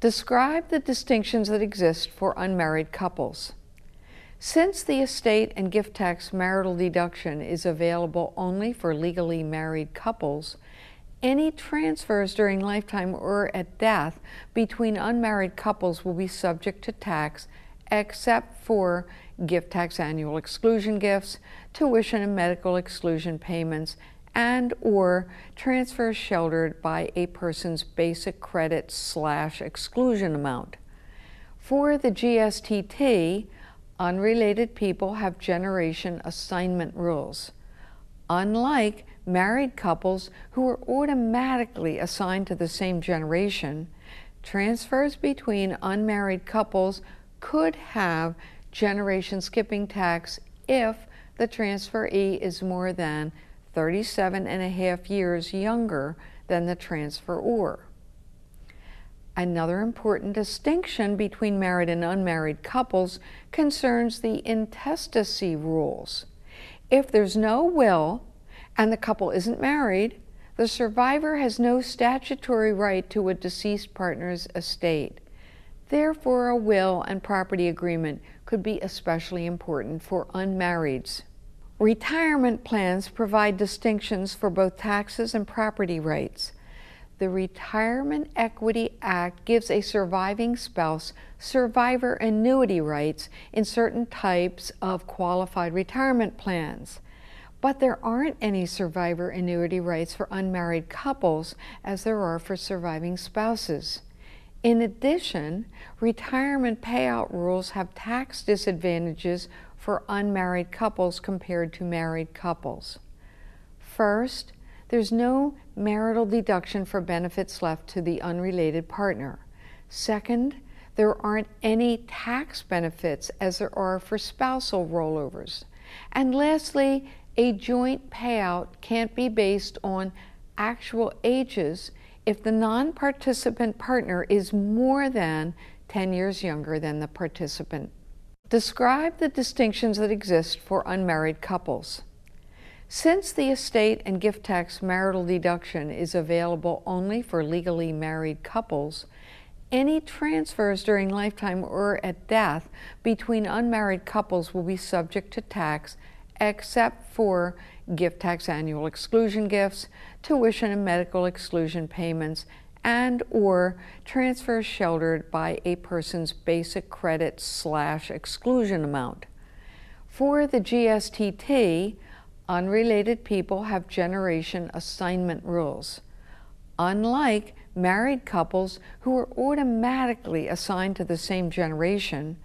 Describe the distinctions that exist for unmarried couples. Since the estate and gift tax marital deduction is available only for legally married couples, any transfers during lifetime or at death between unmarried couples will be subject to tax except for gift tax annual exclusion gifts, tuition and medical exclusion payments, and or transfers sheltered by a person's basic credit slash exclusion amount. For the GSTT, unrelated people have generation assignment rules. Unlike married couples who are automatically assigned to the same generation, transfers between unmarried couples could have generation skipping tax if the transferee is more than 37 and a half years younger than the transferor. Another important distinction between married and unmarried couples concerns the intestacy rules. If there's no will and the couple isn't married, the survivor has no statutory right to a deceased partner's estate. Therefore, a will and property agreement could be especially important for unmarrieds. Retirement plans provide distinctions for both taxes and property rights. The Retirement Equity Act gives a surviving spouse survivor annuity rights in certain types of qualified retirement plans. But there aren't any survivor annuity rights for unmarried couples as there are for surviving spouses. In addition, retirement payout rules have tax disadvantages for unmarried couples compared to married couples. First, there's no marital deduction for benefits left to the unrelated partner. Second, there aren't any tax benefits as there are for spousal rollovers. And lastly, a joint payout can't be based on actual ages if the non participant partner is more than 10 years younger than the participant. Describe the distinctions that exist for unmarried couples. Since the estate and gift tax marital deduction is available only for legally married couples, any transfers during lifetime or at death between unmarried couples will be subject to tax except for gift tax annual exclusion gifts, tuition and medical exclusion payments, and or transfers sheltered by a person's basic credit slash exclusion amount. For the GSTT, unrelated people have generation assignment rules. Unlike married couples who are automatically assigned to the same generation,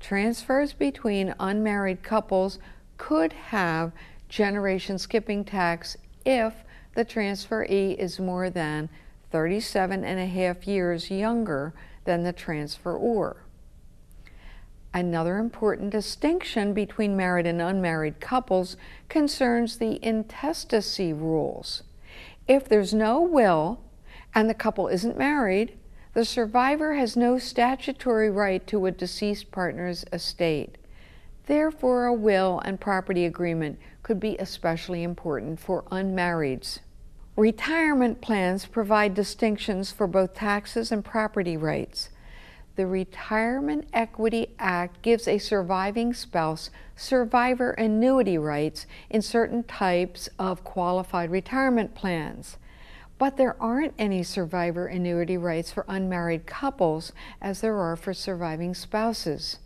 transfers between unmarried couples could have generation skipping tax if the transferee is more than 37 and a half years younger than the transferor. Another important distinction between married and unmarried couples concerns the intestacy rules. If there's no will and the couple isn't married, the survivor has no statutory right to a deceased partner's estate. Therefore, a will and property agreement could be especially important for unmarrieds. Retirement plans provide distinctions for both taxes and property rights. The Retirement Equity Act gives a surviving spouse survivor annuity rights in certain types of qualified retirement plans. But there aren't any survivor annuity rights for unmarried couples as there are for surviving spouses.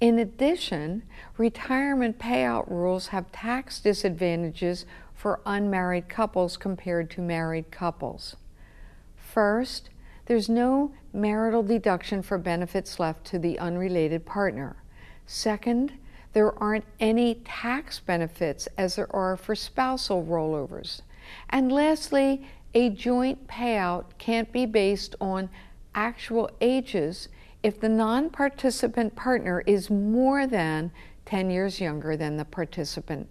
In addition, retirement payout rules have tax disadvantages for unmarried couples compared to married couples. First, there's no marital deduction for benefits left to the unrelated partner. Second, there aren't any tax benefits as there are for spousal rollovers. And lastly, a joint payout can't be based on actual ages if the non participant partner is more than 10 years younger than the participant.